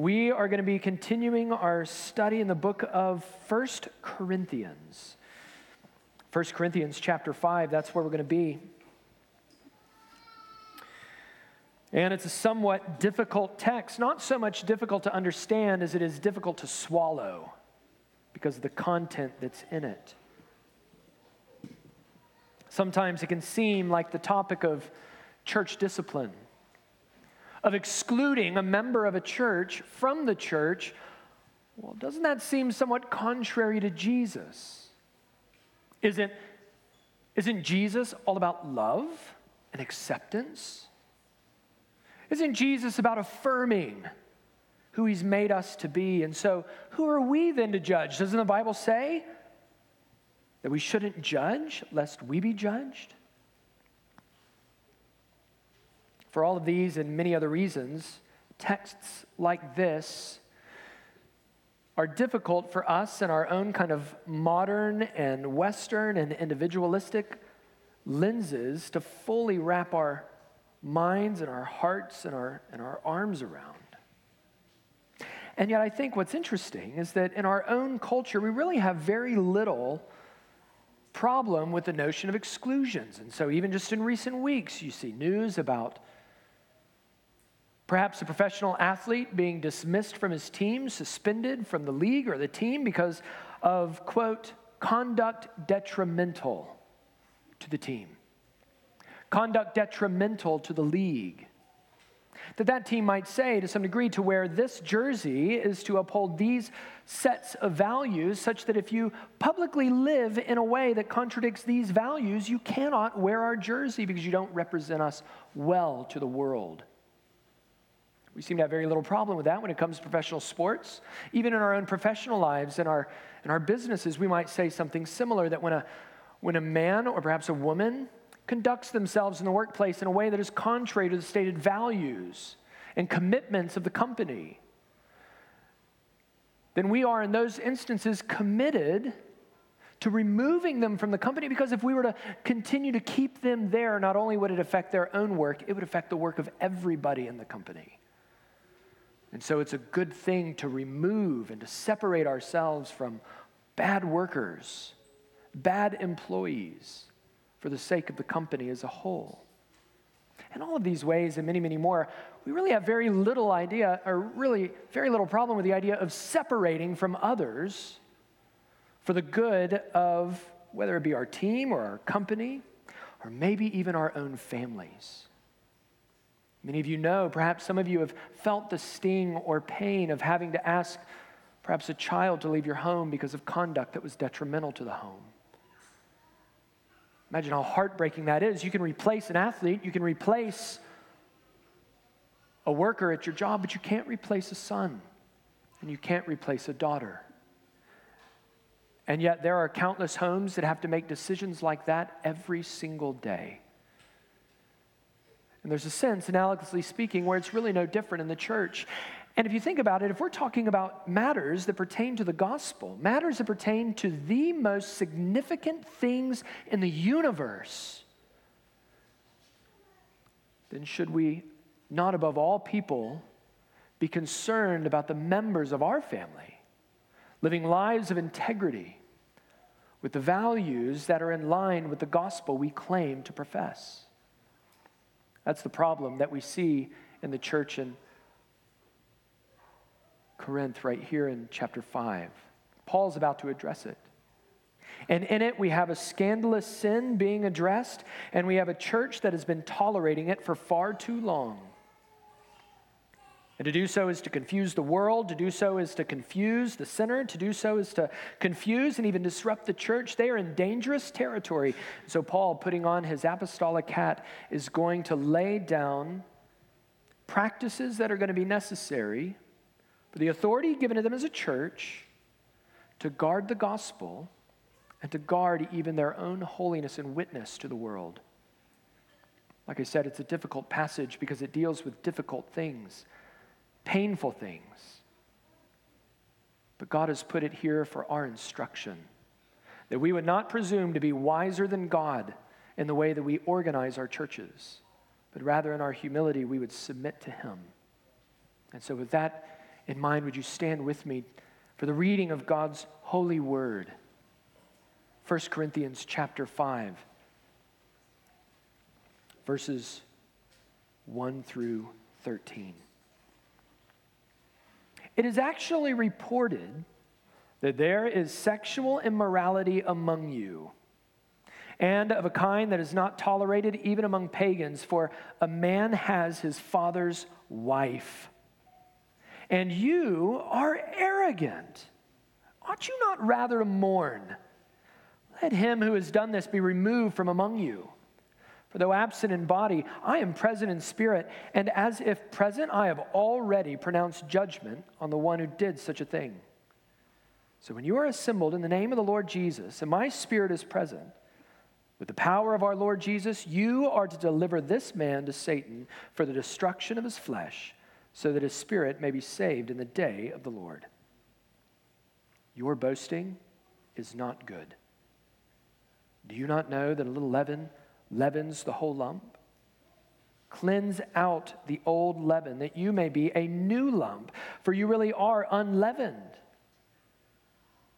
we are going to be continuing our study in the book of First Corinthians. First Corinthians chapter 5, that's where we're going to be. And it's a somewhat difficult text, not so much difficult to understand as it is difficult to swallow because of the content that's in it. Sometimes it can seem like the topic of church discipline, of excluding a member of a church from the church. Well, doesn't that seem somewhat contrary to Jesus? Isn't, isn't Jesus all about love and acceptance? Isn't Jesus about affirming who he's made us to be? And so, who are we then to judge? Doesn't the Bible say that we shouldn't judge lest we be judged? For all of these and many other reasons, texts like this are difficult for us in our own kind of modern and Western and individualistic lenses to fully wrap our minds and our hearts and our, and our arms around. And yet, I think what's interesting is that in our own culture, we really have very little problem with the notion of exclusions. And so, even just in recent weeks, you see news about perhaps a professional athlete being dismissed from his team, suspended from the league or the team because of, quote, conduct detrimental to the team conduct detrimental to the league. That that team might say to some degree to wear this jersey is to uphold these sets of values such that if you publicly live in a way that contradicts these values, you cannot wear our jersey because you don't represent us well to the world. We seem to have very little problem with that when it comes to professional sports. Even in our own professional lives and our, in our businesses, we might say something similar that when a, when a man or perhaps a woman conducts themselves in the workplace in a way that is contrary to the stated values and commitments of the company, then we are in those instances committed to removing them from the company because if we were to continue to keep them there, not only would it affect their own work, it would affect the work of everybody in the company. And so it's a good thing to remove and to separate ourselves from bad workers, bad employees for the sake of the company as a whole. In all of these ways and many, many more, we really have very little idea, or really very little problem with the idea of separating from others for the good of whether it be our team or our company, or maybe even our own families. Many of you know, perhaps some of you have felt the sting or pain of having to ask perhaps a child to leave your home because of conduct that was detrimental to the home. Imagine how heartbreaking that is. You can replace an athlete, you can replace a worker at your job, but you can't replace a son, and you can't replace a daughter. And yet, there are countless homes that have to make decisions like that every single day. And there's a sense, analogously speaking, where it's really no different in the church. And if you think about it, if we're talking about matters that pertain to the gospel, matters that pertain to the most significant things in the universe, then should we not above all people be concerned about the members of our family living lives of integrity with the values that are in line with the gospel we claim to profess? That's the problem that we see in the church in Corinth right here in chapter 5. Paul's about to address it. And in it, we have a scandalous sin being addressed, and we have a church that has been tolerating it for far too long. And to do so is to confuse the world, to do so is to confuse the sinner, to do so is to confuse and even disrupt the church. They are in dangerous territory. So, Paul, putting on his apostolic hat, is going to lay down practices that are going to be necessary for the authority given to them as a church to guard the gospel and to guard even their own holiness and witness to the world. Like I said, it's a difficult passage because it deals with difficult things, painful things. But God has put it here for our instruction that we would not presume to be wiser than God in the way that we organize our churches, but rather in our humility we would submit to Him. And so, with that in mind, would you stand with me for the reading of God's holy word? 1 Corinthians chapter 5, verses 1 through 13. It is actually reported that there is sexual immorality among you, and of a kind that is not tolerated even among pagans, for a man has his father's wife. And you are arrogant. Ought you not rather mourn? Let him who has done this be removed from among you. For though absent in body, I am present in spirit, and as if present, I have already pronounced judgment on the one who did such a thing. So when you are assembled in the name of the Lord Jesus, and my spirit is present, with the power of our Lord Jesus, you are to deliver this man to Satan for the destruction of his flesh, so that his spirit may be saved in the day of the Lord. Your boasting is not good. Do you not know that a little leaven leavens the whole lump? Cleanse out the old leaven, that you may be a new lump, for you really are unleavened.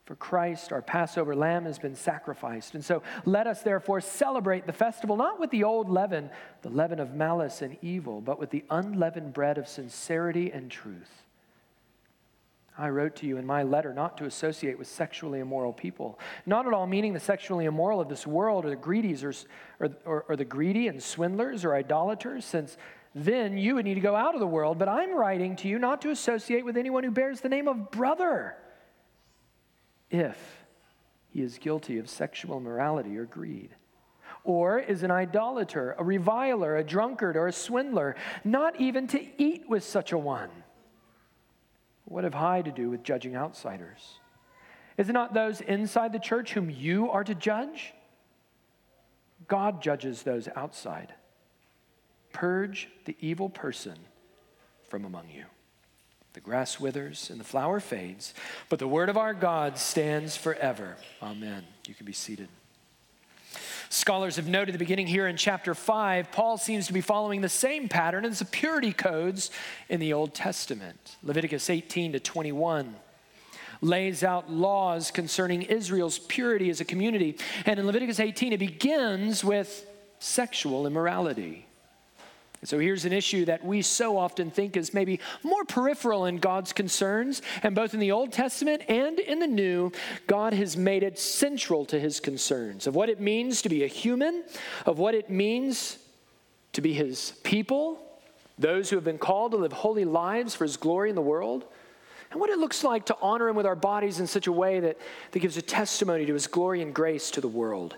For Christ, our Passover lamb, has been sacrificed. And so let us therefore celebrate the festival not with the old leaven, the leaven of malice and evil, but with the unleavened bread of sincerity and truth. I wrote to you in my letter not to associate with sexually immoral people. Not at all meaning the sexually immoral of this world or the greedies or, or, or, the greedy and swindlers or idolaters, since then you would need to go out of the world. But I'm writing to you not to associate with anyone who bears the name of brother if he is guilty of sexual immorality or greed or is an idolater, a reviler, a drunkard, or a swindler, not even to eat with such a one. What have I to do with judging outsiders? Is it not those inside the church whom you are to judge? God judges those outside. Purge the evil person from among you. The grass withers and the flower fades, but the word of our God stands forever. Amen. You can be seated. Scholars have noted the beginning here in chapter 5, Paul seems to be following the same pattern as the purity codes in the Old Testament. Leviticus 18 to 21 lays out laws concerning Israel's purity as a community. And in Leviticus 18, it begins with sexual immorality. So here's an issue that we so often think is maybe more peripheral in God's concerns. And both in the Old Testament and in the New, God has made it central to his concerns of what it means to be a human, of what it means to be his people, those who have been called to live holy lives for his glory in the world, and what it looks like to honor him with our bodies in such a way that, that gives a testimony to his glory and grace to the world.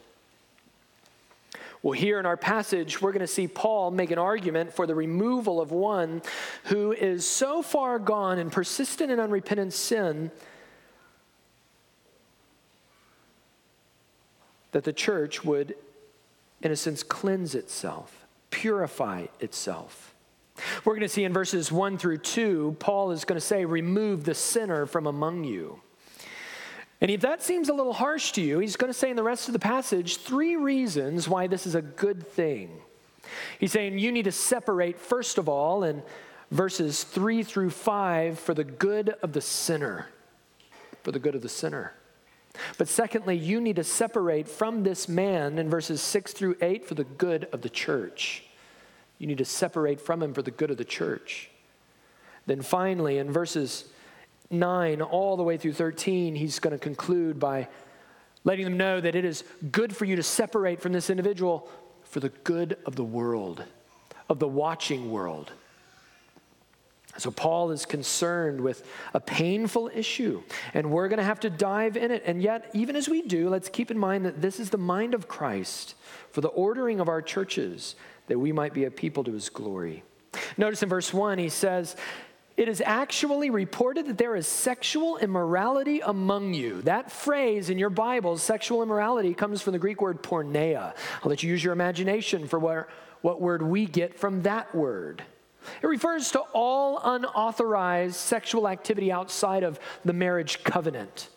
Well, here in our passage, we're going to see Paul make an argument for the removal of one who is so far gone in persistent and unrepentant sin that the church would, in a sense, cleanse itself, purify itself. We're going to see in verses 1 through 2, Paul is going to say, Remove the sinner from among you. And if that seems a little harsh to you, he's going to say in the rest of the passage three reasons why this is a good thing. He's saying you need to separate, first of all, in verses three through five, for the good of the sinner. For the good of the sinner. But secondly, you need to separate from this man in verses six through eight for the good of the church. You need to separate from him for the good of the church. Then finally, in verses 9 all the way through 13, he's going to conclude by letting them know that it is good for you to separate from this individual for the good of the world, of the watching world. So, Paul is concerned with a painful issue, and we're going to have to dive in it. And yet, even as we do, let's keep in mind that this is the mind of Christ for the ordering of our churches, that we might be a people to his glory. Notice in verse 1, he says, it is actually reported that there is sexual immorality among you. That phrase in your Bible, sexual immorality, comes from the Greek word porneia. I'll let you use your imagination for where, what word we get from that word. It refers to all unauthorized sexual activity outside of the marriage covenant.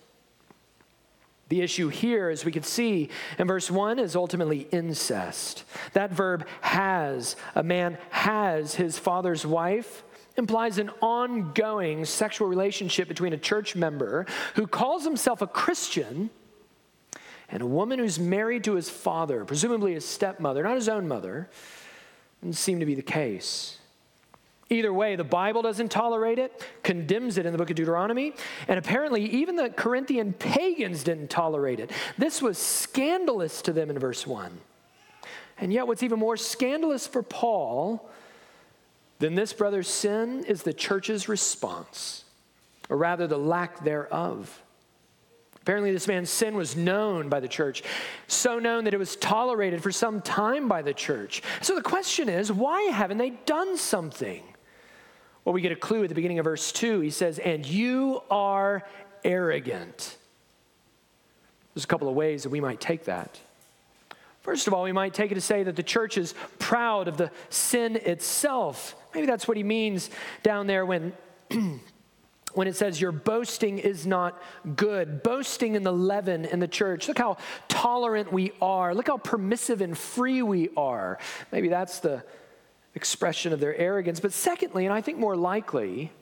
The issue here, as we can see in verse 1, is ultimately incest. That verb has, a man has his father's wife implies an ongoing sexual relationship between a church member who calls himself a Christian and a woman who's married to his father, presumably his stepmother, not his own mother. Doesn't seem to be the case. Either way, the Bible doesn't tolerate it, condemns it in the book of Deuteronomy, and apparently even the Corinthian pagans didn't tolerate it. This was scandalous to them in verse 1. And yet, what's even more scandalous for Paul than this brother's sin is the church's response, or rather, the lack thereof. Apparently, this man's sin was known by the church, so known that it was tolerated for some time by the church. So the question is, why haven't they done something? Well, we get a clue at the beginning of verse 2. He says, And you are arrogant. There's a couple of ways that we might take that. First of all, we might take it to say that the church is proud of the sin itself. Maybe that's what he means down there when when it says your boasting is not good, boasting in the leaven in the church. Look how tolerant we are. Look how permissive and free we are. Maybe that's the expression of their arrogance. But secondly, and I think more likely,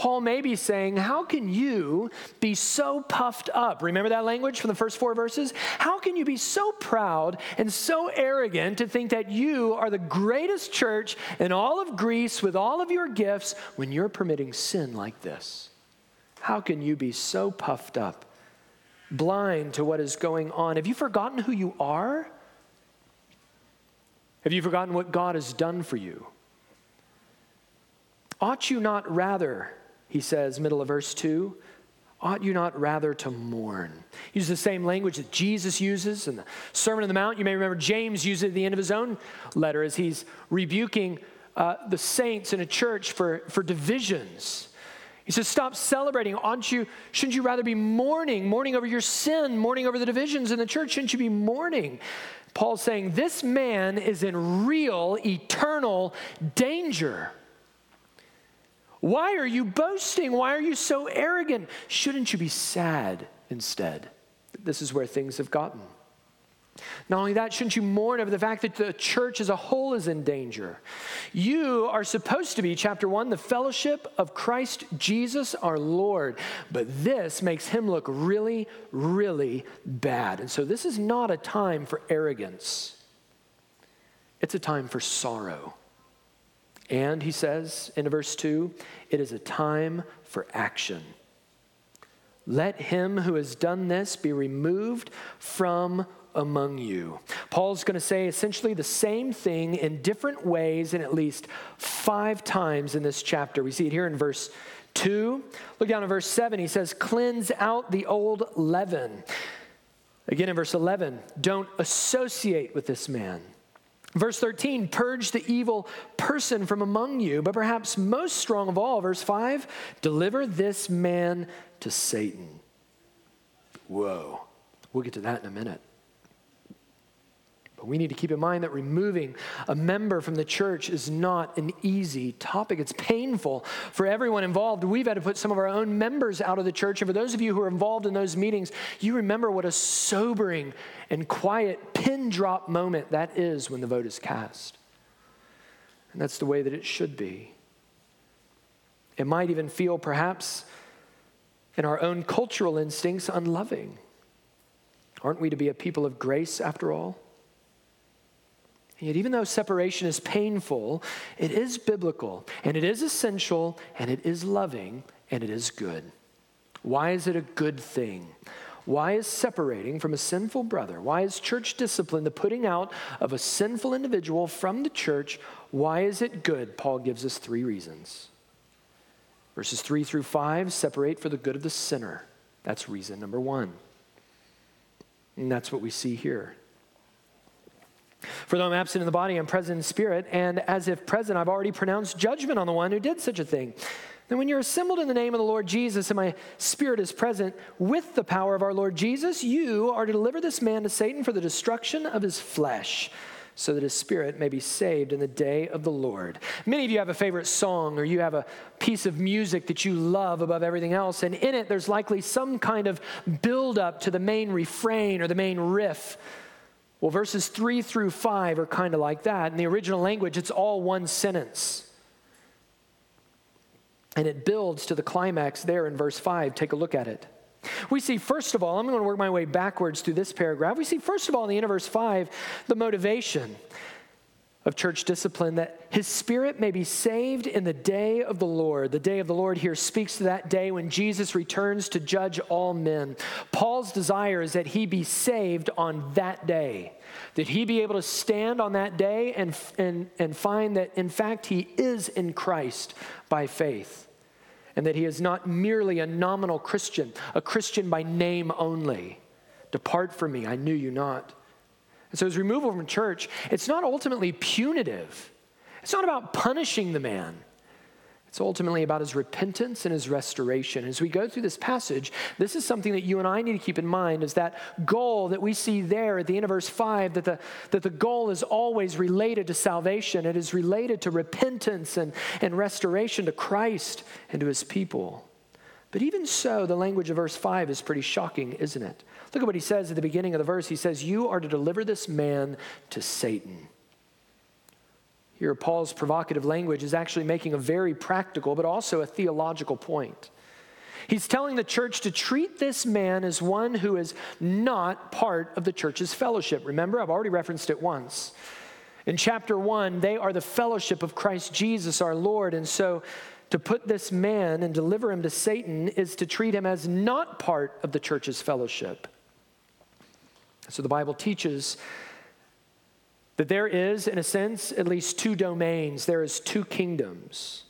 Paul may be saying, How can you be so puffed up? Remember that language from the first four verses? How can you be so proud and so arrogant to think that you are the greatest church in all of Greece with all of your gifts when you're permitting sin like this? How can you be so puffed up, blind to what is going on? Have you forgotten who you are? Have you forgotten what God has done for you? Ought you not rather he says, middle of verse 2, ought you not rather to mourn? Use the same language that Jesus uses in the Sermon on the Mount. You may remember James used it at the end of his own letter as he's rebuking uh, the saints in a church for, for divisions. He says, Stop celebrating. Aren't you, shouldn't you rather be mourning, mourning over your sin, mourning over the divisions in the church? Shouldn't you be mourning? Paul's saying, This man is in real, eternal danger. Why are you boasting? Why are you so arrogant? Shouldn't you be sad instead? This is where things have gotten. Not only that, shouldn't you mourn over the fact that the church as a whole is in danger? You are supposed to be, chapter one, the fellowship of Christ Jesus our Lord. But this makes him look really, really bad. And so this is not a time for arrogance, it's a time for sorrow. And he says in verse 2 it is a time for action. Let him who has done this be removed from among you. Paul's going to say essentially the same thing in different ways in at least five times in this chapter. We see it here in verse 2. Look down at verse 7. He says, Cleanse out the old leaven. Again in verse 11, don't associate with this man. Verse 13, purge the evil person from among you, but perhaps most strong of all, verse 5, deliver this man to Satan. Whoa. We'll get to that in a minute. But we need to keep in mind that removing a member from the church is not an easy topic. It's painful for everyone involved. We've had to put some of our own members out of the church. And for those of you who are involved in those meetings, you remember what a sobering and quiet pin drop moment that is when the vote is cast. And that's the way that it should be. It might even feel, perhaps, in our own cultural instincts, unloving. Aren't we to be a people of grace after all? Yet, even though separation is painful, it is biblical, and it is essential, and it is loving, and it is good. Why is it a good thing? Why is separating from a sinful brother? Why is church discipline the putting out of a sinful individual from the church? Why is it good? Paul gives us three reasons. Verses 3 through 5 separate for the good of the sinner. That's reason number one. And that's what we see here. For though I'm absent in the body, I'm present in spirit, and as if present, I've already pronounced judgment on the one who did such a thing. Then, when you're assembled in the name of the Lord Jesus and my spirit is present with the power of our Lord Jesus, you are to deliver this man to Satan for the destruction of his flesh, so that his spirit may be saved in the day of the Lord. Many of you have a favorite song or you have a piece of music that you love above everything else, and in it, there's likely some kind of build up to the main refrain or the main riff. Well, verses 3 through 5 are kind of like that. In the original language, it's all one sentence. And it builds to the climax there in verse 5. Take a look at it. We see, first of all, I'm going to work my way backwards through this paragraph. We see, first of all, in the end of verse 5, the motivation of church discipline that his spirit may be saved in the day of the Lord. The day of the Lord here speaks to that day when Jesus returns to judge all men. Paul's desire is that he be saved on that day, that he be able to stand on that day and, and, and find that, in fact, he is in Christ by faith, and that he is not merely a nominal Christian, a Christian by name only. Depart from me, I knew you not. And so his removal from church, it's not ultimately punitive. It's not about punishing the man. It's ultimately about his repentance and his restoration. As we go through this passage, this is something that you and I need to keep in mind is that goal that we see there at the end of verse 5 that the, that the goal is always related to salvation. It is related to repentance and, and restoration to Christ and to his people. But even so, the language of verse 5 is pretty shocking, isn't it? Look at what he says at the beginning of the verse. He says, You are to deliver this man to Satan. Here, Paul's provocative language is actually making a very practical, but also a theological point. He's telling the church to treat this man as one who is not part of the church's fellowship. Remember, I've already referenced it once. In chapter one, they are the fellowship of Christ Jesus our Lord. And so to put this man and deliver him to Satan is to treat him as not part of the church's fellowship. So the Bible teaches that there is, in a sense, at least two domains, there is two kingdoms.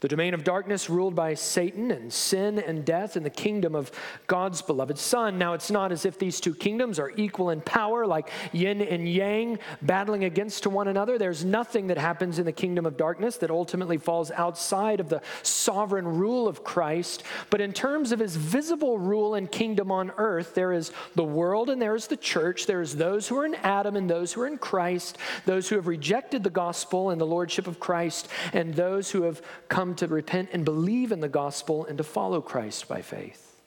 The domain of darkness ruled by Satan and sin and death and the kingdom of God's beloved Son. Now, it's not as if these two kingdoms are equal in power, like yin and yang battling against one another. There's nothing that happens in the kingdom of darkness that ultimately falls outside of the sovereign rule of Christ. But in terms of his visible rule and kingdom on earth, there is the world and there is the church. There's those who are in Adam and those who are in Christ, those who have rejected the gospel and the lordship of Christ, and those who have come come to repent and believe in the gospel and to follow Christ by faith.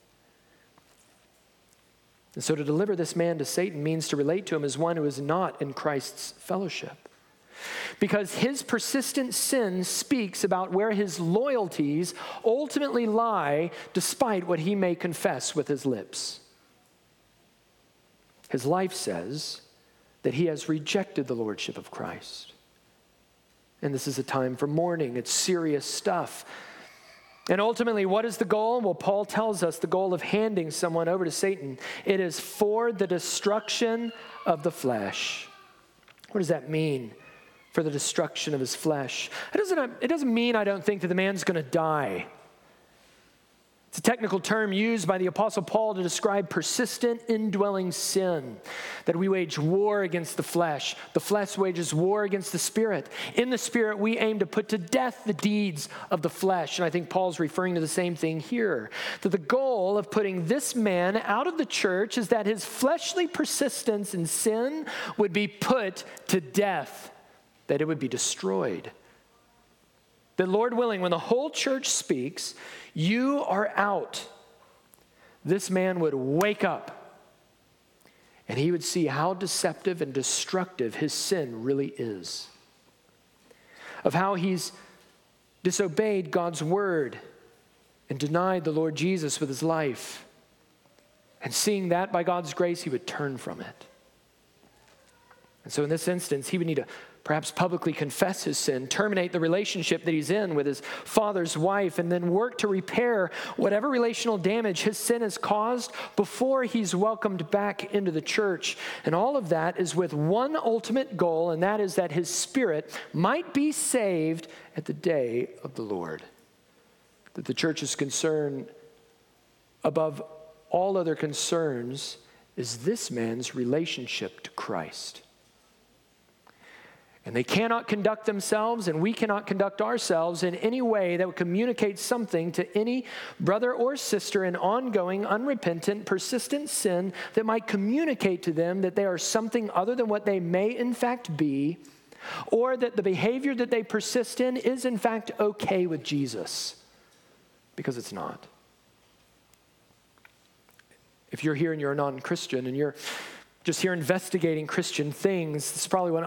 And so to deliver this man to Satan means to relate to him as one who is not in Christ's fellowship. Because his persistent sin speaks about where his loyalties ultimately lie, despite what he may confess with his lips. His life says that he has rejected the lordship of Christ. And this is a time for mourning, it's serious stuff. And ultimately, what is the goal? Well, Paul tells us the goal of handing someone over to Satan. It is for the destruction of the flesh. What does that mean? For the destruction of his flesh. It doesn't, it doesn't mean I don't think that the man's going to die. It's a technical term used by the Apostle Paul to describe persistent indwelling sin, that we wage war against the flesh. The flesh wages war against the spirit. In the spirit, we aim to put to death the deeds of the flesh. And I think Paul's referring to the same thing here. That the goal of putting this man out of the church is that his fleshly persistence in sin would be put to death, that it would be destroyed. That, Lord willing, when the whole church speaks, you are out. This man would wake up and he would see how deceptive and destructive his sin really is, of how he's disobeyed God's word and denied the Lord Jesus with his life. And seeing that by God's grace, he would turn from it. And so, in this instance, he would need to perhaps publicly confess his sin, terminate the relationship that he's in with his father's wife, and then work to repair whatever relational damage his sin has caused before he's welcomed back into the church. And all of that is with one ultimate goal, and that is that his spirit might be saved at the day of the Lord. That the church's concern above all other concerns is this man's relationship to Christ. And they cannot conduct themselves, and we cannot conduct ourselves in any way that would communicate something to any brother or sister in ongoing, unrepentant, persistent sin that might communicate to them that they are something other than what they may in fact be, or that the behavior that they persist in is in fact okay with Jesus, because it's not. If you're here and you're a non Christian and you're just here investigating Christian things, it's probably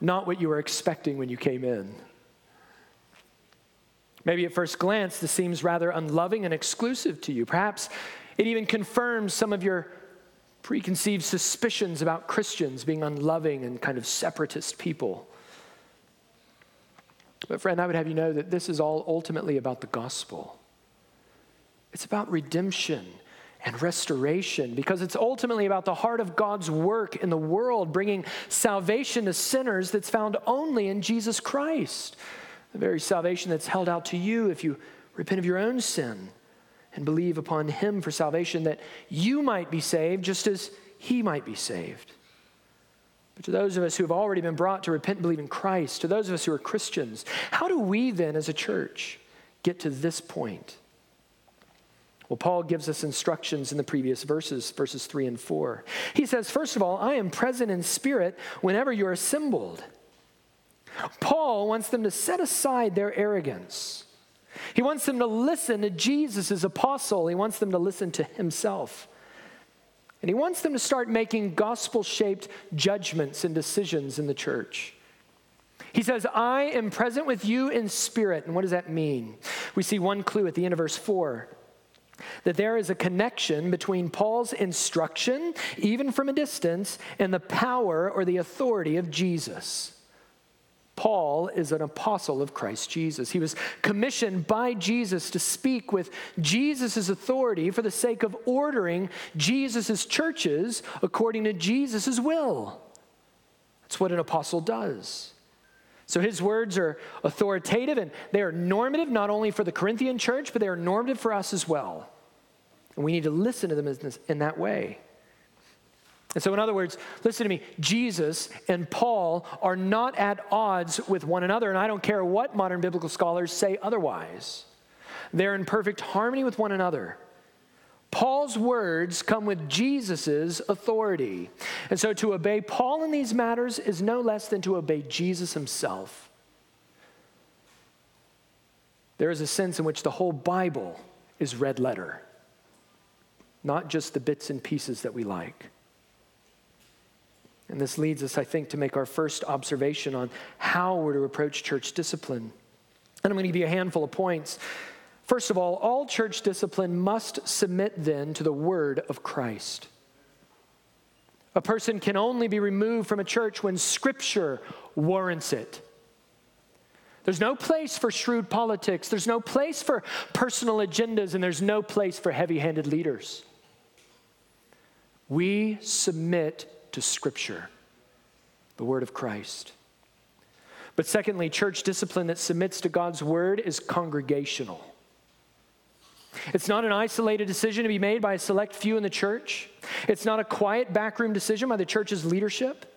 not what you were expecting when you came in. Maybe at first glance, this seems rather unloving and exclusive to you. Perhaps it even confirms some of your preconceived suspicions about Christians being unloving and kind of separatist people. But, friend, I would have you know that this is all ultimately about the gospel. It's about redemption and restoration because it's ultimately about the heart of God's work in the world, bringing salvation to sinners that's found only in Jesus Christ. The very salvation that's held out to you if you repent of your own sin and believe upon Him for salvation, that you might be saved just as He might be saved. But to those of us who have already been brought to repent and believe in Christ, to those of us who are Christians, how do we then as a church get to this point? Well, Paul gives us instructions in the previous verses, verses 3 and 4. He says, First of all, I am present in spirit whenever you're assembled. Paul wants them to set aside their arrogance. He wants them to listen to Jesus apostle. He wants them to listen to himself. And he wants them to start making gospel shaped judgments and decisions in the church. He says, I am present with you in spirit. And what does that mean? We see one clue at the end of verse 4 that there is a connection between Paul's instruction, even from a distance, and the power or the authority of Jesus. Paul is an apostle of Christ Jesus. He was commissioned by Jesus to speak with Jesus' authority for the sake of ordering Jesus' churches according to Jesus' will. That's what an apostle does. So his words are authoritative and they are normative not only for the Corinthian church, but they are normative for us as well. And we need to listen to them in that way. And so, in other words, listen to me Jesus and Paul are not at odds with one another, and I don't care what modern biblical scholars say otherwise. They're in perfect harmony with one another. Paul's words come with Jesus' authority. And so, to obey Paul in these matters is no less than to obey Jesus himself. There is a sense in which the whole Bible is red letter, not just the bits and pieces that we like. And this leads us, I think, to make our first observation on how we're to approach church discipline. And I'm going to give you a handful of points. First of all, all church discipline must submit then to the word of Christ. A person can only be removed from a church when scripture warrants it. There's no place for shrewd politics, there's no place for personal agendas, and there's no place for heavy handed leaders. We submit to Scripture, the Word of Christ. But secondly, church discipline that submits to God's Word is congregational. It's not an isolated decision to be made by a select few in the church. It's not a quiet backroom decision by the church's leadership.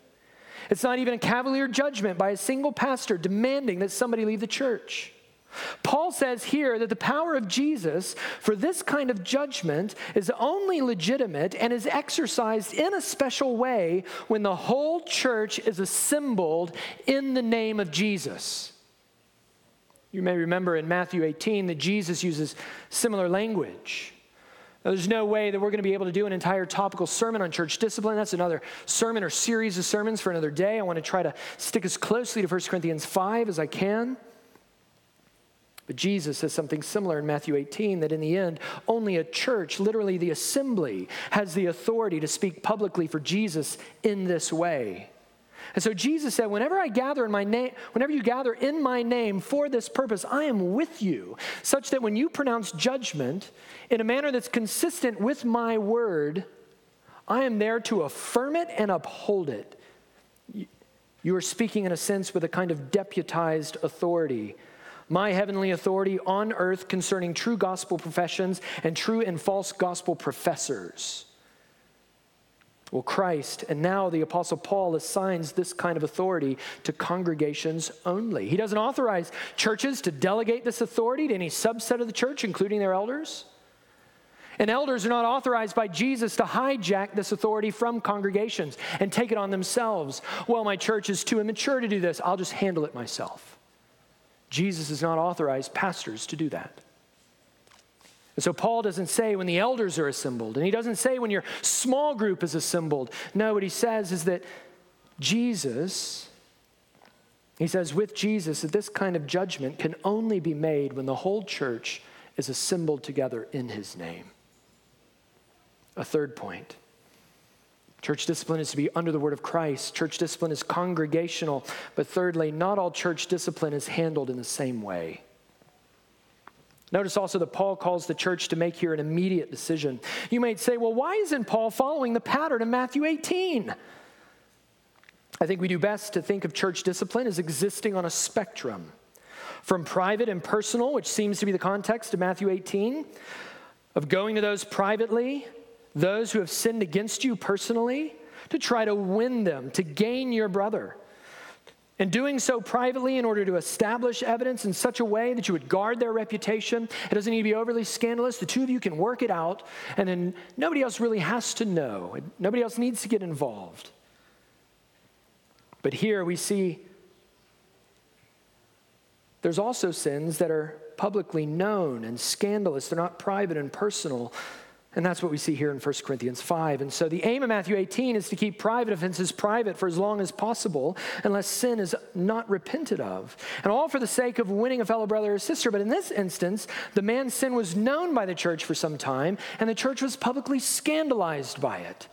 It's not even a cavalier judgment by a single pastor demanding that somebody leave the church. Paul says here that the power of Jesus for this kind of judgment is only legitimate and is exercised in a special way when the whole church is assembled in the name of Jesus. You may remember in Matthew 18 that Jesus uses similar language. Now, there's no way that we're going to be able to do an entire topical sermon on church discipline. That's another sermon or series of sermons for another day. I want to try to stick as closely to 1 Corinthians 5 as I can. But Jesus says something similar in Matthew 18 that in the end, only a church, literally the assembly, has the authority to speak publicly for Jesus in this way. And so Jesus said, whenever I gather in my name, whenever you gather in my name for this purpose, I am with you, such that when you pronounce judgment in a manner that's consistent with my word, I am there to affirm it and uphold it. You are speaking in a sense with a kind of deputized authority my heavenly authority on earth concerning true gospel professions and true and false gospel professors. Well, Christ, and now the Apostle Paul assigns this kind of authority to congregations only. He doesn't authorize churches to delegate this authority to any subset of the church, including their elders. And elders are not authorized by Jesus to hijack this authority from congregations and take it on themselves. Well, my church is too immature to do this. I'll just handle it myself. Jesus has not authorized pastors to do that. And so Paul doesn't say when the elders are assembled, and he doesn't say when your small group is assembled. No, what he says is that Jesus He says, with Jesus, that this kind of judgment can only be made when the whole church is assembled together in his name. A third point church discipline is to be under the word of Christ. Church discipline is congregational. But thirdly, not all church discipline is handled in the same way. Notice also that Paul calls the church to make here an immediate decision. You might say, well, why isn't Paul following the pattern in Matthew 18? I think we do best to think of church discipline as existing on a spectrum from private and personal, which seems to be the context of Matthew 18, of going to those privately, those who have sinned against you personally, to try to win them, to gain your brother. And doing so privately in order to establish evidence in such a way that you would guard their reputation. It doesn't need to be overly scandalous. The two of you can work it out, and then nobody else really has to know. Nobody else needs to get involved. But here we see there's also sins that are publicly known and scandalous. They're not private and personal. And that's what we see here in 1 Corinthians 5. And so the aim of Matthew 18 is to keep private offenses private for as long as possible, unless sin is not repented of. And all for the sake of winning a fellow brother or sister. But in this instance, the man's sin was known by the church for some time, and the church was publicly scandalized by it.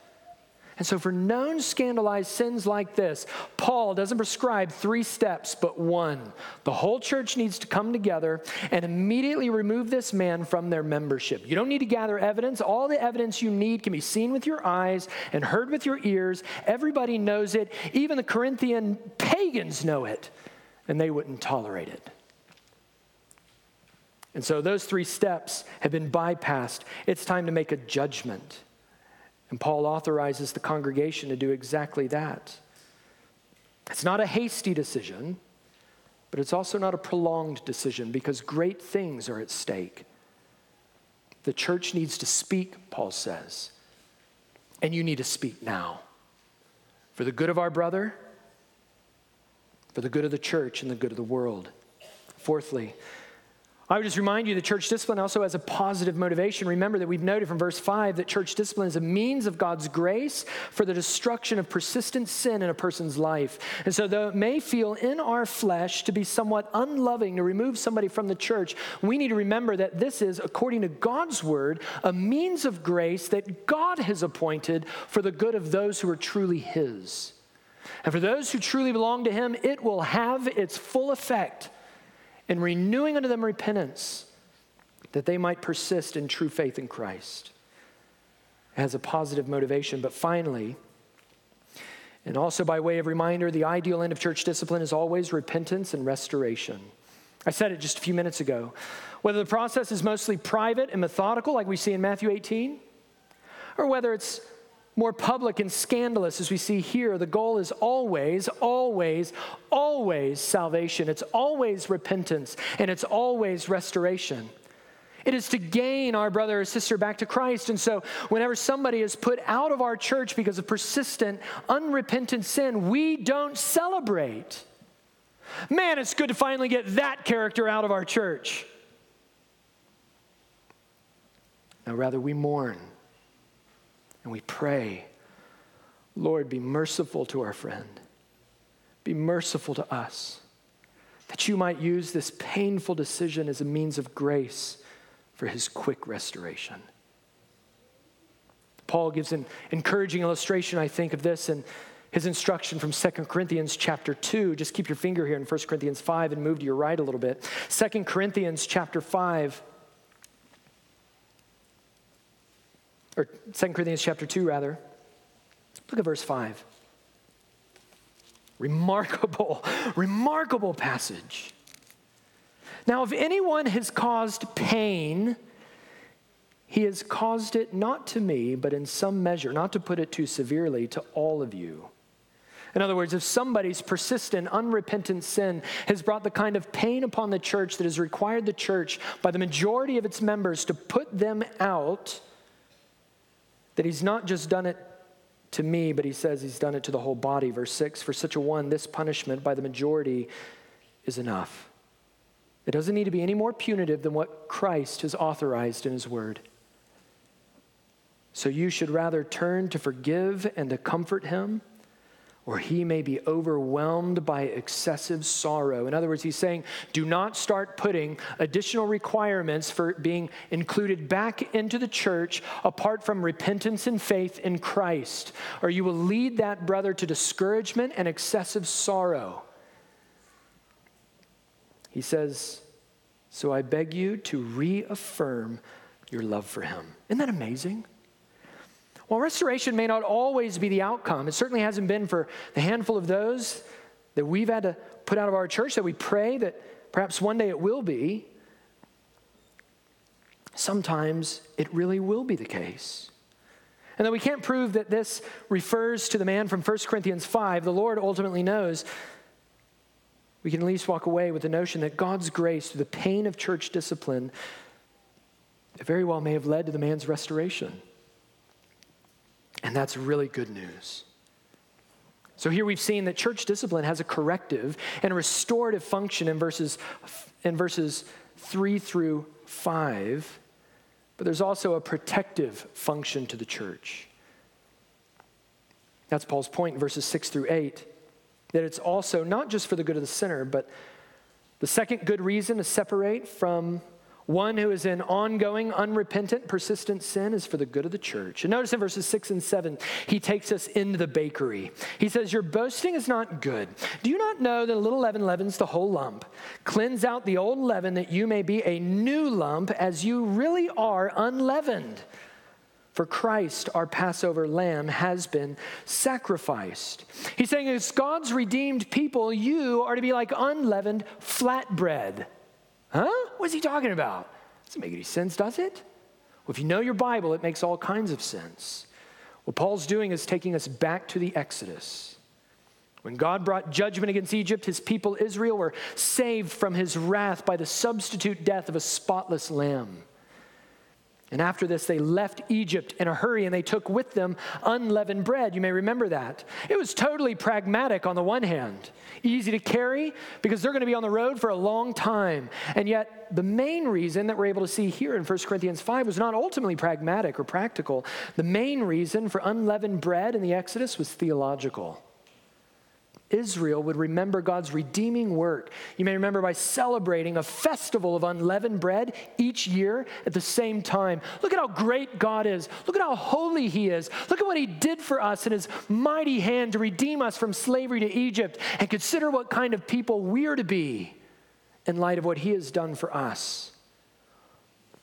And so, for known scandalized sins like this, Paul doesn't prescribe three steps, but one. The whole church needs to come together and immediately remove this man from their membership. You don't need to gather evidence. All the evidence you need can be seen with your eyes and heard with your ears. Everybody knows it. Even the Corinthian pagans know it, and they wouldn't tolerate it. And so, those three steps have been bypassed. It's time to make a judgment. And Paul authorizes the congregation to do exactly that. It's not a hasty decision, but it's also not a prolonged decision because great things are at stake. The church needs to speak, Paul says, and you need to speak now for the good of our brother, for the good of the church, and the good of the world. Fourthly, I would just remind you that church discipline also has a positive motivation. Remember that we've noted from verse 5 that church discipline is a means of God's grace for the destruction of persistent sin in a person's life. And so, though it may feel in our flesh to be somewhat unloving to remove somebody from the church, we need to remember that this is, according to God's word, a means of grace that God has appointed for the good of those who are truly His. And for those who truly belong to Him, it will have its full effect and renewing unto them repentance, that they might persist in true faith in Christ. Has a positive motivation. But finally, and also by way of reminder, the ideal end of church discipline is always repentance and restoration. I said it just a few minutes ago. Whether the process is mostly private and methodical, like we see in Matthew 18, or whether it's more public and scandalous as we see here. The goal is always, always, always salvation. It's always repentance and it's always restoration. It is to gain our brother or sister back to Christ. And so, whenever somebody is put out of our church because of persistent, unrepentant sin, we don't celebrate. Man, it's good to finally get that character out of our church. Now, rather, we mourn and we pray, Lord, be merciful to our friend. Be merciful to us. That you might use this painful decision as a means of grace for his quick restoration. Paul gives an encouraging illustration, I think, of this in his instruction from 2 Corinthians chapter 2. Just keep your finger here in 1 Corinthians 5 and move to your right a little bit. 2 Corinthians chapter 5. Or 2 Corinthians chapter 2, rather. Look at verse 5. Remarkable, remarkable passage. Now, if anyone has caused pain, he has caused it not to me, but in some measure, not to put it too severely, to all of you. In other words, if somebody's persistent, unrepentant sin has brought the kind of pain upon the church that has required the church by the majority of its members to put them out, that he's not just done it to me, but he says he's done it to the whole body. Verse 6 For such a one, this punishment by the majority is enough. It doesn't need to be any more punitive than what Christ has authorized in his word. So you should rather turn to forgive and to comfort him or he may be overwhelmed by excessive sorrow. In other words, he's saying, do not start putting additional requirements for being included back into the church apart from repentance and faith in Christ, or you will lead that brother to discouragement and excessive sorrow. He says, So I beg you to reaffirm your love for him. Isn't that amazing? While restoration may not always be the outcome, it certainly hasn't been for the handful of those that we've had to put out of our church that we pray that perhaps one day it will be. Sometimes it really will be the case. And though we can't prove that this refers to the man from 1 Corinthians 5, the Lord ultimately knows. We can at least walk away with the notion that God's grace through the pain of church discipline very well may have led to the man's restoration. And that's really good news. So here we've seen that church discipline has a corrective and restorative function in verses, in verses 3 through 5, but there's also a protective function to the church. That's Paul's point in verses 6 through 8, that it's also not just for the good of the sinner, but the second good reason to separate from one who is in ongoing, unrepentant, persistent sin is for the good of the church. And notice in verses six and seven, he takes us into the bakery. He says, Your boasting is not good. Do you not know that a little leaven leavens the whole lump? Cleanse out the old leaven that you may be a new lump as you really are unleavened. For Christ, our Passover lamb, has been sacrificed. He's saying, as God's redeemed people, you are to be like unleavened flatbread. Huh? What's he talking about? Doesn't make any sense, does it? Well, if you know your Bible, it makes all kinds of sense. What Paul's doing is taking us back to the Exodus. When God brought judgment against Egypt, his people Israel were saved from his wrath by the substitute death of a spotless lamb. And after this, they left Egypt in a hurry and they took with them unleavened bread. You may remember that. It was totally pragmatic on the one hand, easy to carry because they're going to be on the road for a long time. And yet, the main reason that we're able to see here in 1 Corinthians 5 was not ultimately pragmatic or practical. The main reason for unleavened bread in the Exodus was theological. Israel would remember God's redeeming work. You may remember by celebrating a festival of unleavened bread each year at the same time. Look at how great God is. Look at how holy He is. Look at what He did for us in His mighty hand to redeem us from slavery to Egypt. And consider what kind of people we're to be in light of what He has done for us.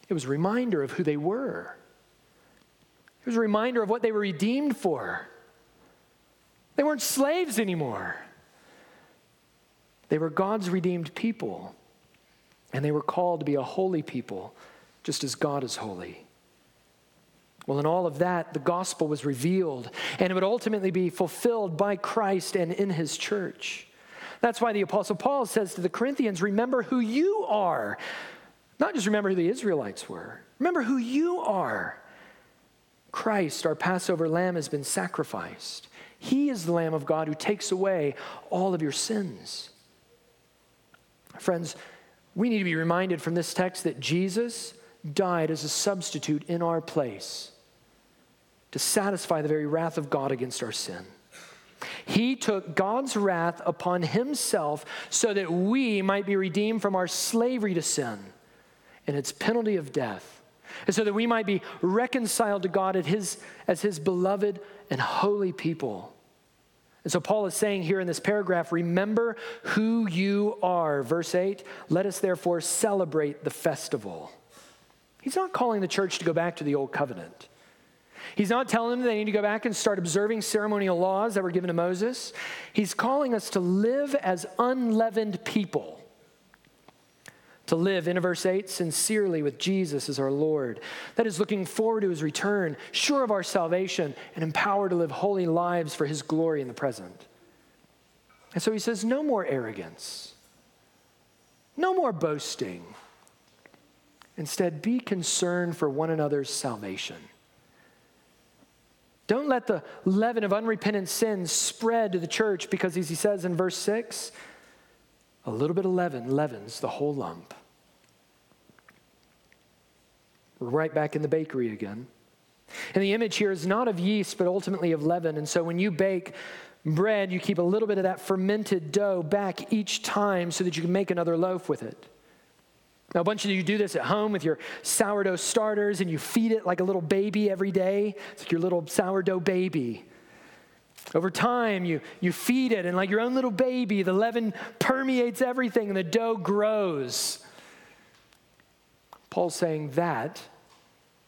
It was a reminder of who they were, it was a reminder of what they were redeemed for. They weren't slaves anymore. They were God's redeemed people, and they were called to be a holy people, just as God is holy. Well, in all of that, the gospel was revealed, and it would ultimately be fulfilled by Christ and in his church. That's why the Apostle Paul says to the Corinthians, Remember who you are. Not just remember who the Israelites were, remember who you are. Christ, our Passover lamb, has been sacrificed. He is the Lamb of God who takes away all of your sins. Friends, we need to be reminded from this text that Jesus died as a substitute in our place to satisfy the very wrath of God against our sin. He took God's wrath upon himself so that we might be redeemed from our slavery to sin and its penalty of death, and so that we might be reconciled to God as his, as his beloved and holy people. And so Paul is saying here in this paragraph remember who you are. Verse 8, let us therefore celebrate the festival. He's not calling the church to go back to the old covenant. He's not telling them they need to go back and start observing ceremonial laws that were given to Moses. He's calling us to live as unleavened people to live, in verse 8, sincerely with Jesus as our Lord. That is looking forward to his return, sure of our salvation, and empowered to live holy lives for his glory in the present. And so he says, no more arrogance, no more boasting. Instead, be concerned for one another's salvation. Don't let the leaven of unrepentant sin spread to the church because, as he says in verse 6, a little bit of leaven leavens the whole lump. We're right back in the bakery again. And the image here is not of yeast, but ultimately of leaven. And so when you bake, bread, you keep a little bit of that fermented dough back each time so that you can make another loaf with it. Now, a bunch of you do this at home with your sourdough starters and you feed it like a little baby every day. It's like your little sourdough baby. Over time, you, you feed it, and like your own little baby, the leaven permeates everything and the dough grows. Paul's saying that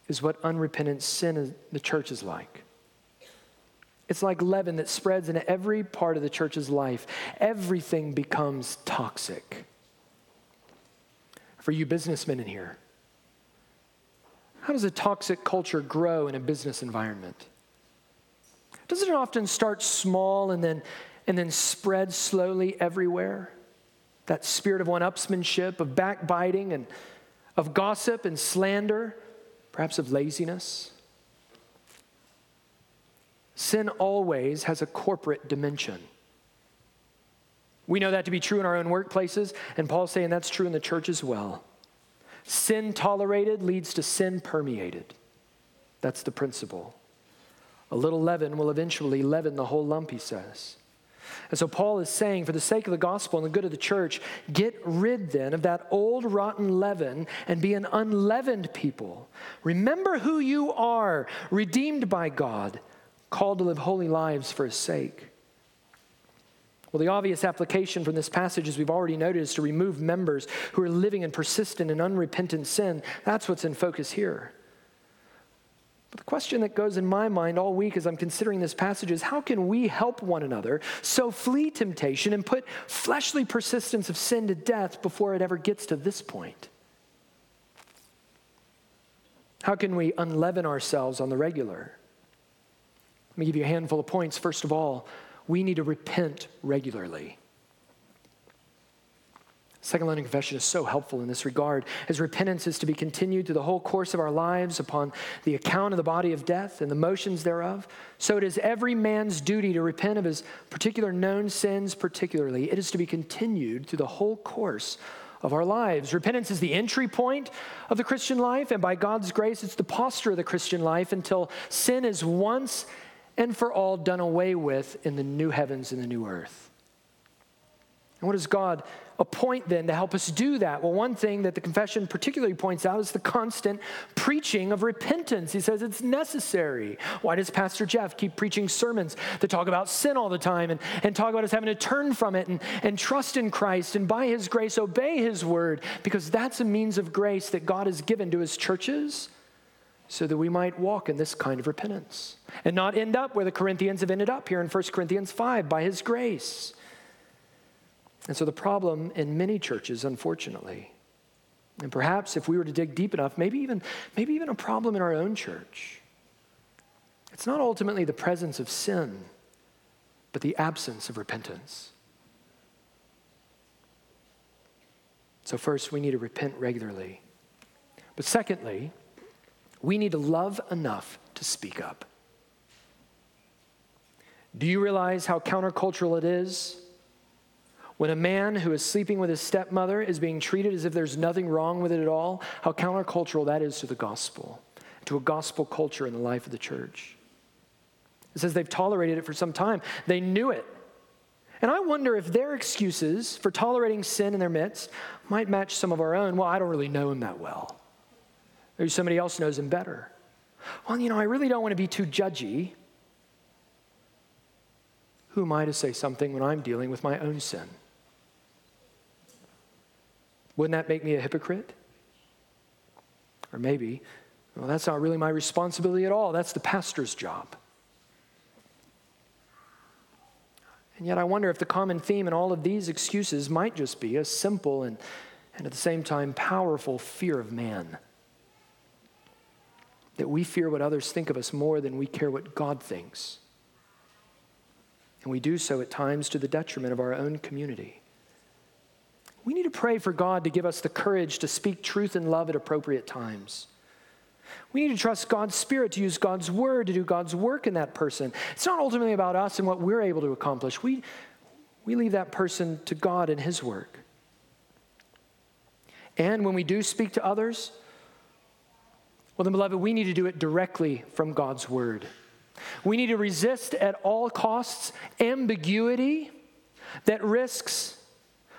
is what unrepentant sin in the church is like. It's like leaven that spreads into every part of the church's life. Everything becomes toxic. For you businessmen in here, how does a toxic culture grow in a business environment? Doesn't it often start small and then, and then spread slowly everywhere? That spirit of one upsmanship, of backbiting, and of gossip and slander, perhaps of laziness. Sin always has a corporate dimension. We know that to be true in our own workplaces, and Paul's saying that's true in the church as well. Sin tolerated leads to sin permeated. That's the principle. A little leaven will eventually leaven the whole lump, he says. And so Paul is saying, for the sake of the gospel and the good of the church, get rid then of that old rotten leaven and be an unleavened people. Remember who you are, redeemed by God, called to live holy lives for his sake. Well, the obvious application from this passage, as we've already noted, is to remove members who are living in persistent and unrepentant sin. That's what's in focus here. But the question that goes in my mind all week as I'm considering this passage is how can we help one another so flee temptation and put fleshly persistence of sin to death before it ever gets to this point? How can we unleaven ourselves on the regular? Let me give you a handful of points. First of all, we need to repent regularly. Second London Confession is so helpful in this regard, as repentance is to be continued through the whole course of our lives upon the account of the body of death and the motions thereof. So it is every man's duty to repent of his particular known sins, particularly. It is to be continued through the whole course of our lives. Repentance is the entry point of the Christian life, and by God's grace, it's the posture of the Christian life until sin is once and for all done away with in the new heavens and the new earth. And what does God appoint then to help us do that? Well, one thing that the confession particularly points out is the constant preaching of repentance. He says it's necessary. Why does Pastor Jeff keep preaching sermons that talk about sin all the time and, and talk about us having to turn from it and, and trust in Christ and by his grace obey his word? Because that's a means of grace that God has given to his churches so that we might walk in this kind of repentance and not end up where the Corinthians have ended up here in 1 Corinthians 5 by his grace. And so the problem in many churches, unfortunately, and perhaps if we were to dig deep enough, maybe even, maybe even a problem in our own church, it's not ultimately the presence of sin, but the absence of repentance. So, first, we need to repent regularly. But secondly, we need to love enough to speak up. Do you realize how countercultural it is when a man who is sleeping with his stepmother is being treated as if there's nothing wrong with it at all, how countercultural that is to the gospel, to a gospel culture in the life of the church. It says they've tolerated it for some time, they knew it. And I wonder if their excuses for tolerating sin in their midst might match some of our own. Well, I don't really know him that well. Maybe somebody else knows him better. Well, you know, I really don't want to be too judgy. Who am I to say something when I'm dealing with my own sin? Wouldn't that make me a hypocrite? Or maybe, well, that's not really my responsibility at all. That's the pastor's job. And yet, I wonder if the common theme in all of these excuses might just be a simple and, and at the same time powerful fear of man. That we fear what others think of us more than we care what God thinks. And we do so at times to the detriment of our own community. We need to pray for God to give us the courage to speak truth and love at appropriate times. We need to trust God's Spirit to use God's Word to do God's work in that person. It's not ultimately about us and what we're able to accomplish. We, we leave that person to God and His work. And when we do speak to others, well, then, beloved, we need to do it directly from God's Word. We need to resist at all costs ambiguity that risks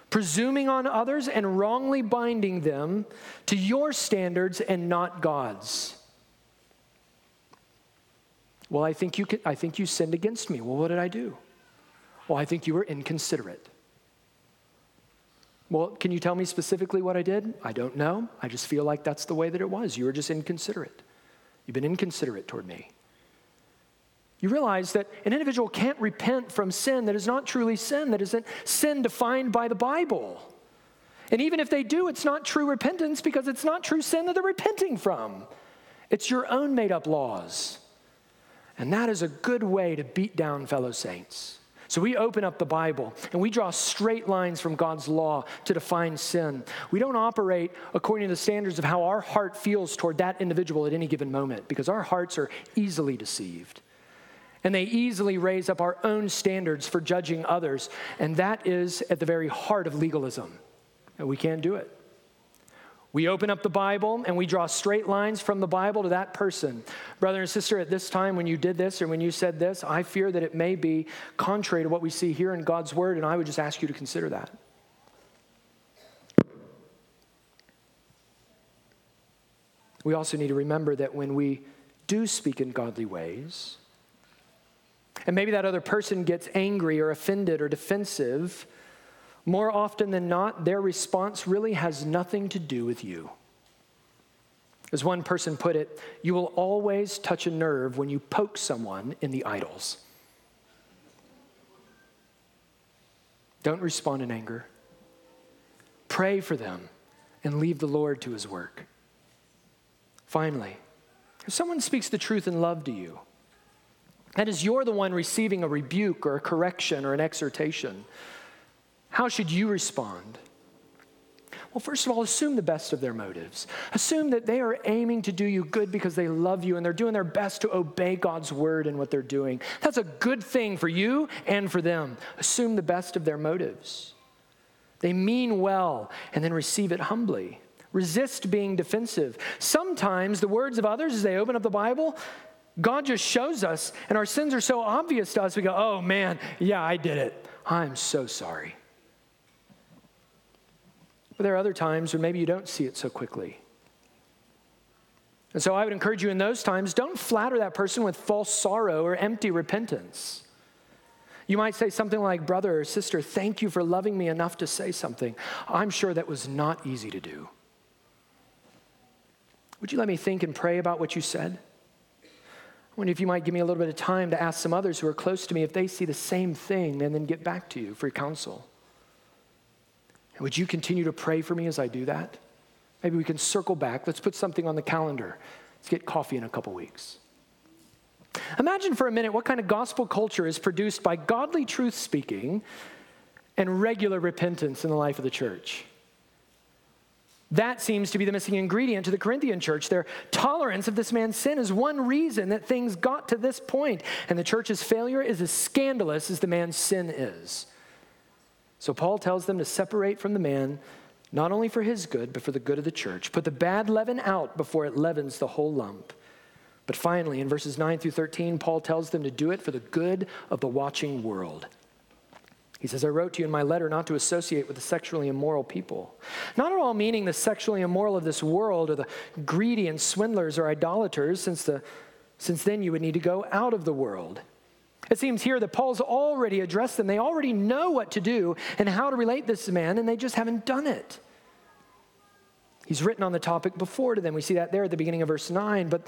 presuming on others and wrongly binding them to your standards and not God's. Well, I think you, can, I think you sinned against me. Well, what did I do? Well, I think you were inconsiderate. Well, can you tell me specifically what I did? I don't know. I just feel like that's the way that it was. You were just inconsiderate. You've been inconsiderate toward me. You realize that an individual can't repent from sin that is not truly sin, that isn't sin defined by the Bible. And even if they do, it's not true repentance because it's not true sin that they're repenting from. It's your own made up laws. And that is a good way to beat down fellow saints. So we open up the Bible and we draw straight lines from God's law to define sin. We don't operate according to the standards of how our heart feels toward that individual at any given moment because our hearts are easily deceived. And they easily raise up our own standards for judging others. And that is at the very heart of legalism. And we can't do it. We open up the Bible and we draw straight lines from the Bible to that person. Brother and sister, at this time when you did this or when you said this, I fear that it may be contrary to what we see here in God's Word, and I would just ask you to consider that. We also need to remember that when we do speak in godly ways, and maybe that other person gets angry or offended or defensive, more often than not, their response really has nothing to do with you. As one person put it, you will always touch a nerve when you poke someone in the idols. Don't respond in anger. Pray for them and leave the Lord to his work. Finally, if someone speaks the truth in love to you, that is, you're the one receiving a rebuke or a correction or an exhortation. How should you respond? Well, first of all, assume the best of their motives. Assume that they are aiming to do you good because they love you and they're doing their best to obey God's word in what they're doing. That's a good thing for you and for them. Assume the best of their motives. They mean well and then receive it humbly. Resist being defensive. Sometimes the words of others, as they open up the Bible, God just shows us, and our sins are so obvious to us, we go, oh man, yeah, I did it. I'm so sorry. But there are other times when maybe you don't see it so quickly. And so I would encourage you in those times, don't flatter that person with false sorrow or empty repentance. You might say something like, Brother or sister, thank you for loving me enough to say something. I'm sure that was not easy to do. Would you let me think and pray about what you said? Wonder if you might give me a little bit of time to ask some others who are close to me if they see the same thing and then get back to you for your counsel. And would you continue to pray for me as I do that? Maybe we can circle back. Let's put something on the calendar. Let's get coffee in a couple weeks. Imagine for a minute what kind of gospel culture is produced by godly truth speaking and regular repentance in the life of the church. That seems to be the missing ingredient to the Corinthian church. Their tolerance of this man's sin is one reason that things got to this point, and the church's failure is as scandalous as the man's sin is. So Paul tells them to separate from the man, not only for his good, but for the good of the church. Put the bad leaven out before it leavens the whole lump. But finally, in verses 9 through 13, Paul tells them to do it for the good of the watching world. He says, I wrote to you in my letter not to associate with the sexually immoral people. Not at all meaning the sexually immoral of this world or the greedy and swindlers or idolaters, since, the, since then you would need to go out of the world. It seems here that Paul's already addressed them. They already know what to do and how to relate this man, and they just haven't done it. He's written on the topic before to them. We see that there at the beginning of verse 9. But,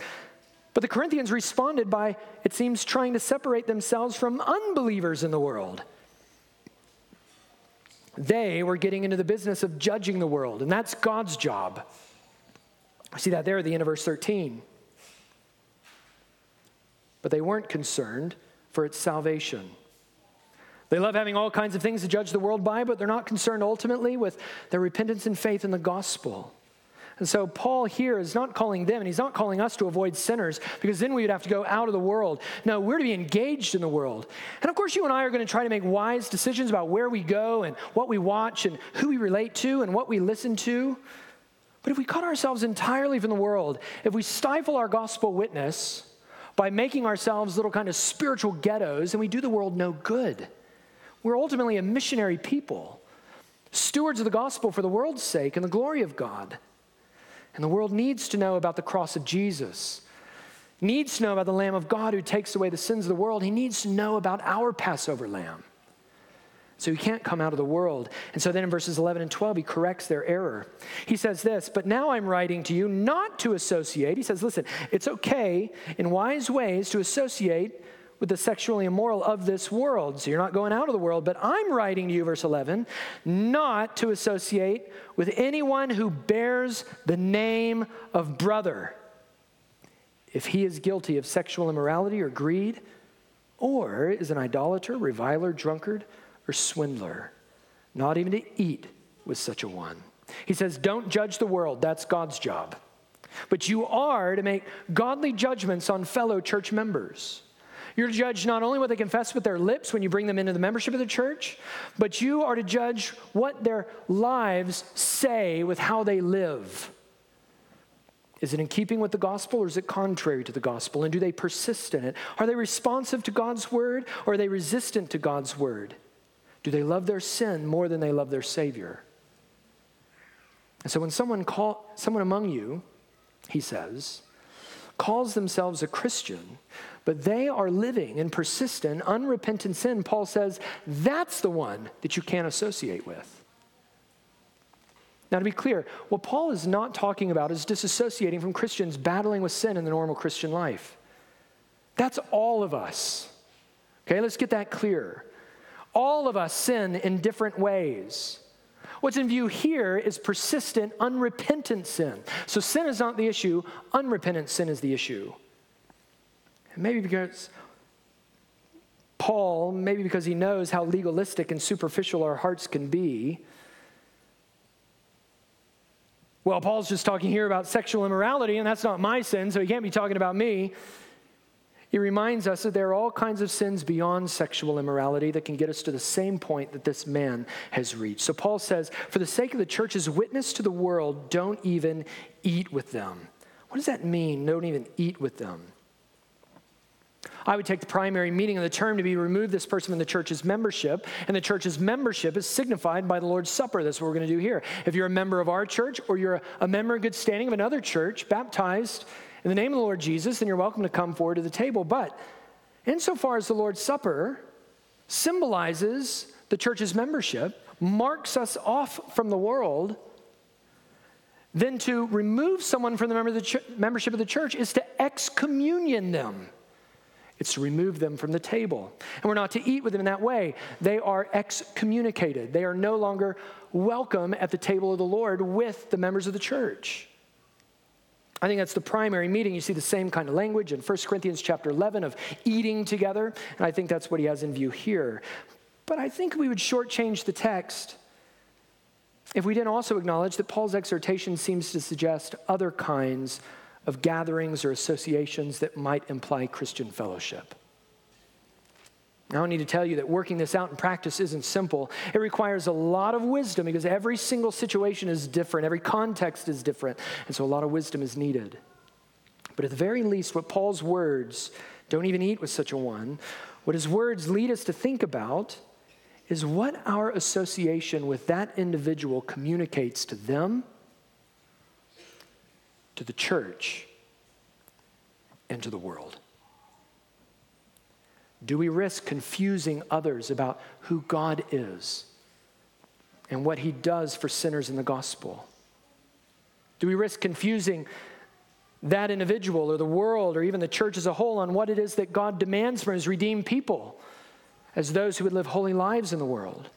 but the Corinthians responded by, it seems, trying to separate themselves from unbelievers in the world. They were getting into the business of judging the world, and that's God's job. I see that there at the end of verse 13. But they weren't concerned for its salvation. They love having all kinds of things to judge the world by, but they're not concerned ultimately with their repentance and faith in the gospel. And so Paul here is not calling them, and he's not calling us to avoid sinners, because then we would have to go out of the world. No, we're to be engaged in the world. And of course, you and I are going to try to make wise decisions about where we go and what we watch and who we relate to and what we listen to. But if we cut ourselves entirely from the world, if we stifle our gospel witness, by making ourselves little kind of spiritual ghettos, and we do the world no good. We're ultimately a missionary people, stewards of the gospel for the world's sake and the glory of God. And the world needs to know about the cross of Jesus, needs to know about the Lamb of God who takes away the sins of the world. He needs to know about our Passover lamb. So he can't come out of the world. And so then in verses 11 and 12, he corrects their error. He says this, but now I'm writing to you not to associate. He says, listen, it's okay in wise ways to associate with the sexually immoral of this world. So you're not going out of the world, but I'm writing to you, verse 11, not to associate with anyone who bears the name of brother if he is guilty of sexual immorality or greed, or is an idolater, reviler, drunkard or swindler, not even to eat with such a one. He says, Don't judge the world, that's God's job. But you are to make godly judgments on fellow church members. You're to judge not only what they confess with their lips when you bring them into the membership of the church, but you are to judge what their lives say with how they live. Is it in keeping with the gospel or is it contrary to the gospel? And do they persist in it? Are they responsive to God's word or are they resistant to God's word? Do they love their sin more than they love their Savior? And so when someone call, someone among you, he says, calls themselves a Christian, but they are living in persistent, unrepentant sin, Paul says, that's the one that you can't associate with. Now, to be clear, what Paul is not talking about is disassociating from Christians battling with sin in the normal Christian life. That's all of us. Okay, let's get that clear. All of us sin in different ways. What's in view here is persistent, unrepentant sin. So sin is not the issue, unrepentant sin is the issue. Maybe because Paul, maybe because he knows how legalistic and superficial our hearts can be, well, Paul's just talking here about sexual immorality, and that's not my sin, so he can't be talking about me. He reminds us that there are all kinds of sins beyond sexual immorality that can get us to the same point that this man has reached. So Paul says, for the sake of the church's witness to the world, don't even eat with them. What does that mean? Don't even eat with them. I would take the primary meaning of the term to be remove this person from the church's membership, and the church's membership is signified by the Lord's Supper. That's what we're going to do here. If you're a member of our church or you're a, member in good standing of another church, baptized in the name of the Lord Jesus, then you're welcome to come forward to the table. But insofar as the Lord's Supper symbolizes the church's membership, marks us off from the world, then to remove someone from the, membership of the church is to excommunion them. It's to remove them from the table. And we're not to eat with them in that way. They are excommunicated. They are no longer welcome at the table of the Lord with the members of the church. I think that's the primary meeting. You see the same kind of language in 1 Corinthians chapter 11 of eating together, and I think that's what he has in view here. But I think we would shortchange the text if we didn't also acknowledge that Paul's exhortation seems to suggest other kinds of gatherings or associations that might imply Christian fellowship. I don't need to tell you that working this out in practice isn't simple. It requires a lot of wisdom because every single situation is different, every context is different, and so a lot of wisdom is needed. But at the very least, what Paul's words don't even eat with such a one, what his words lead us to think about is what our association with that individual communicates to them, to the church, and to the world. Do we risk confusing others about who God is and what he does for sinners in the gospel? Do we risk confusing that individual or the world or even the church as a whole on what it is that God demands from his redeemed people as those who would live holy lives in the world?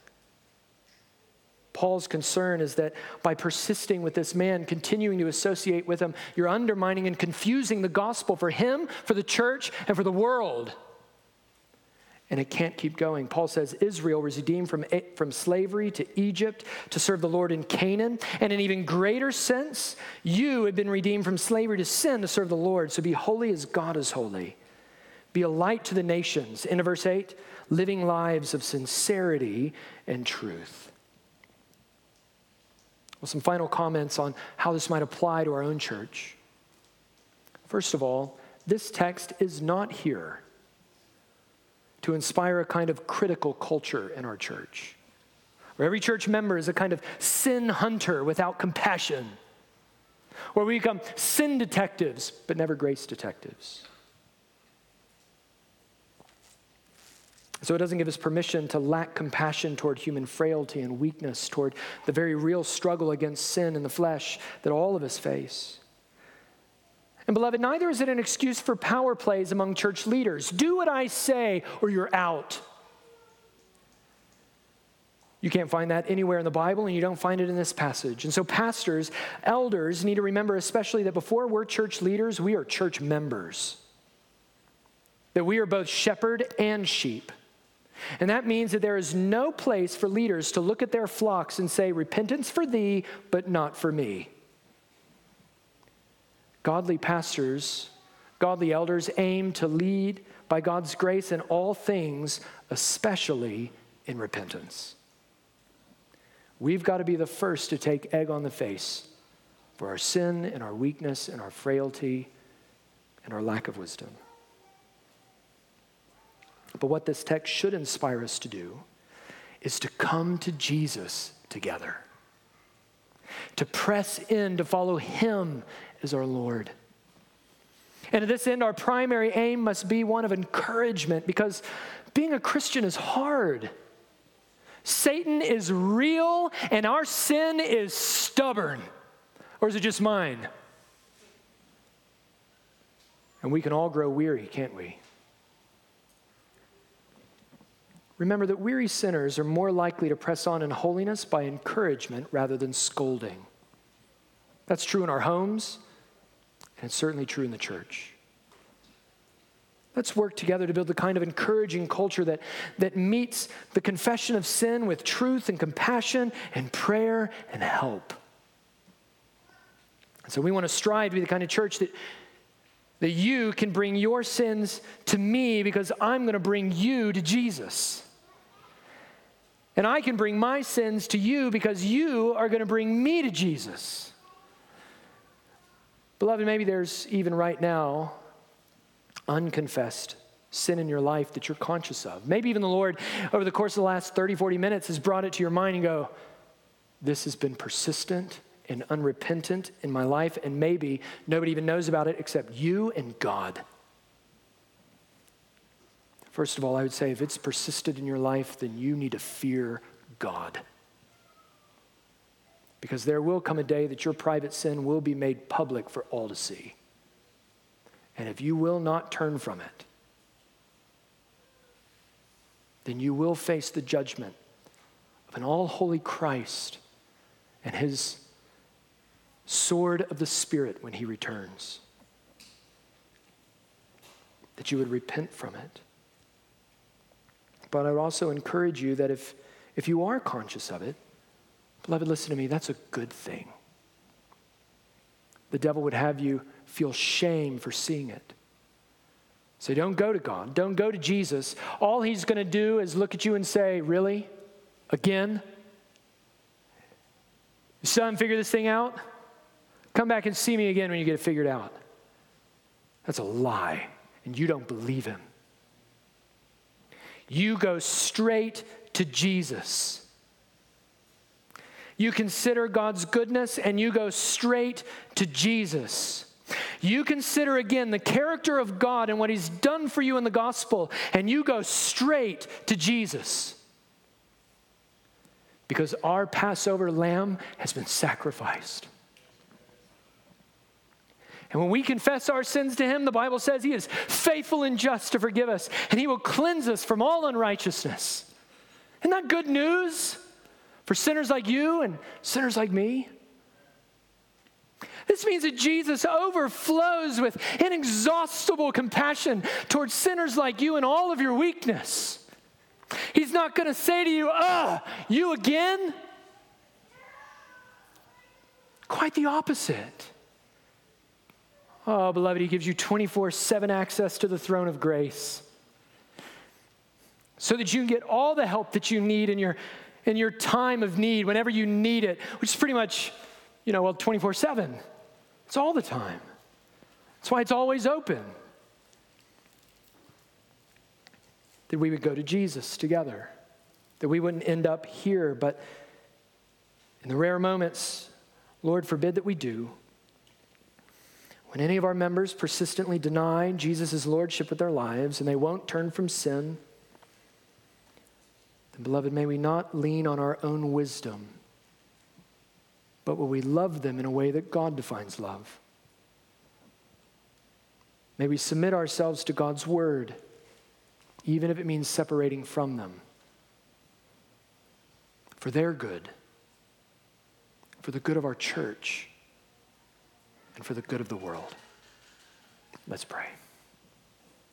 Paul's concern is that by persisting with this man, continuing to associate with him, you're undermining and confusing the gospel for him, for the church, and for the world and it can't keep going. Paul says Israel was redeemed from, from slavery to Egypt to serve the Lord in Canaan. And in even greater sense, you have been redeemed from slavery to sin to serve the Lord. So be holy as God is holy. Be a light to the nations. In verse 8, living lives of sincerity and truth. Some final comments on how this might apply to our own church. First of all, this text is not here to inspire a kind of critical culture in our church, where every church member is a kind of sin hunter without compassion, where we become sin detectives but never grace detectives. So it doesn't give us permission to lack compassion toward human frailty and weakness, toward the very real struggle against sin in the flesh that all of us face. And beloved, neither is it an excuse for power plays among church leaders. Do what I say or you're out. You can't find that anywhere in the Bible, and you don't find it in this passage. And so, pastors, elders need to remember, especially, that before we're church leaders, we are church members. That we are both shepherd and sheep. And that means that there is no place for leaders to look at their flocks and say, Repentance for thee, but not for me. Godly pastors, godly elders aim to lead by God's grace in all things, especially in repentance. We've got to be the first to take egg on the face for our sin and our weakness and our frailty and our lack of wisdom. But what this text should inspire us to do is to come to Jesus together, to press in to follow Him as our Lord. And to this end, our primary aim must be one of encouragement because being a Christian is hard. Satan is real and our sin is stubborn. Or is it just mine? And we can all grow weary, can't we? Remember that weary sinners are more likely to press on in holiness by encouragement rather than scolding. That's true in our homes, and it's certainly true in the church. Let's work together to build the kind of encouraging culture that, that meets the confession of sin with truth and compassion and prayer and help. And so we want to strive to be the kind of church that, that you can bring your sins to me because I'm going to bring you to Jesus. And I can bring my sins to you because you are going to bring me to Jesus. Beloved, maybe there's even right now unconfessed sin in your life that you're conscious of. Maybe even the Lord, over the course of the last 30, 40 minutes, has brought it to your mind and go, This has been persistent and unrepentant in my life, and maybe nobody even knows about it except you and God. First of all, I would say if it's persisted in your life, then you need to fear God. Because there will come a day that your private sin will be made public for all to see. And if you will not turn from it, then you will face the judgment of an all holy Christ and his sword of the Spirit when he returns. That you would repent from it. But I would also encourage you that if, if you are conscious of it, Beloved, listen to me, that's a good thing. The devil would have you feel shame for seeing it. So don't go to God, don't go to Jesus. All he's going to do is look at you and say, Really? Again? Son, figure this thing out? Come back and see me again when you get it figured out. That's a lie, and you don't believe him. You go straight to Jesus. You consider God's goodness and you go straight to Jesus. You consider again the character of God and what He's done for you in the gospel, and you go straight to Jesus. Because our Passover lamb has been sacrificed. And when we confess our sins to Him, the Bible says He is faithful and just to forgive us, and He will cleanse us from all unrighteousness. Isn't that good news? for sinners like you and sinners like me. This means that Jesus overflows with inexhaustible compassion towards sinners like you and all of your weakness. He's not going to say to you, Ah, you again? Quite the opposite. Oh, beloved, he gives you 24 7 access to the throne of grace so that you can get all the help that you need in your, in your time of need, whenever you need it, which is pretty much, you know, well, 24 7. It's all the time. That's why it's always open. That we would go to Jesus together, that we wouldn't end up here, but in the rare moments, Lord forbid that we do when any of our members persistently deny Jesus' lordship with their lives and they won't turn from sin, then, beloved, may we not lean on our own wisdom, but will we love them in a way that God defines love? May we submit ourselves to God's word, even if it means separating from them, for their good, for the good of our church, and for the good of the world. Let's pray.